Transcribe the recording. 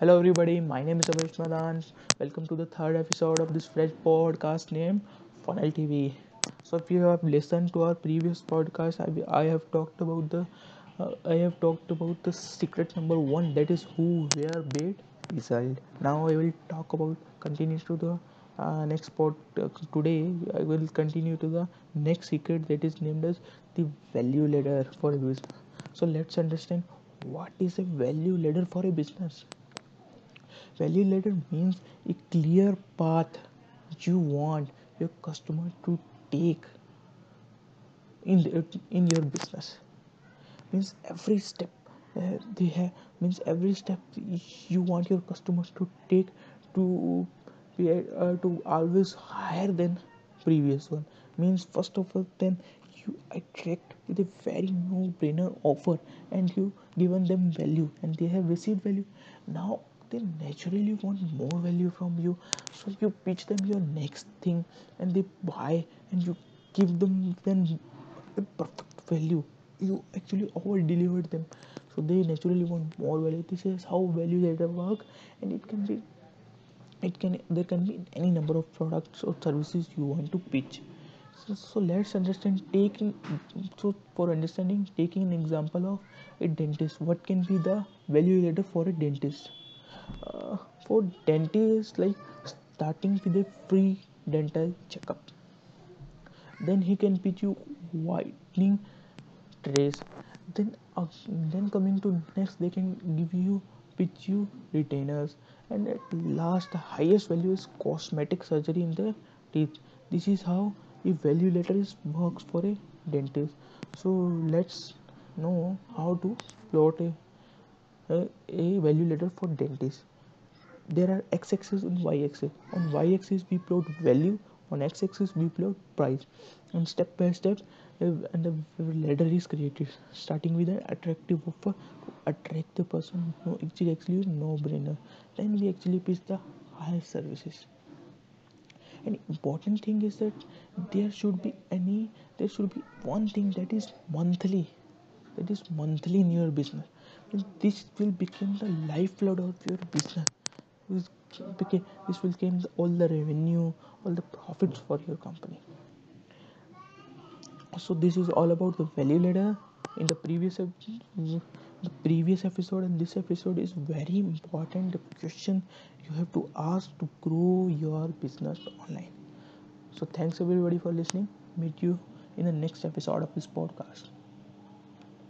Hello, everybody. My name is Abesh Madan. Welcome to the third episode of this fresh podcast named Funnel TV. So, if you have listened to our previous podcast, I, I have talked about the uh, I have talked about the secret number one that is who, where, bait, result. Now I will talk about continue to the uh, next part uh, today. I will continue to the next secret that is named as the value ladder for a business. So let's understand what is a value ladder for a business value ladder means a clear path you want your customer to take in the, in your business. Means every step uh, they have means every step you want your customers to take to uh, to always higher than previous one. Means first of all then you attract with a very no-brainer offer and you given them value and they have received value. Now they naturally want more value from you. So you pitch them your next thing and they buy and you give them then a perfect value. You actually over delivered them. So they naturally want more value. This is how value ladder work and it can be it can there can be any number of products or services you want to pitch. So, so let's understand taking so for understanding taking an example of a dentist what can be the value ladder for a dentist for dentists like starting with a free dental checkup. Then he can pitch you whitening trays. Then uh, then coming to next they can give you pitch you retainers. And at last the highest value is cosmetic surgery in the teeth. This is how a value ladder is works for a dentist. So let's know how to plot a a, value ladder for dentists there are x-axis and y-axis. On y-axis we plot value. On x-axis we plot price. And step by step and the ladder is created starting with an attractive offer to attract the person no actually actually no brainer then we actually pitch the higher services. And important thing is that there should be any there should be one thing that is monthly. That is monthly in your business and this will become the lifeblood of your business? This will gain all the revenue all the profits for your company. So this is all about the value ladder. In the previous the previous episode and this episode is very important the question you have to ask to grow your business online. So thanks everybody for listening. Meet you in the next episode of this podcast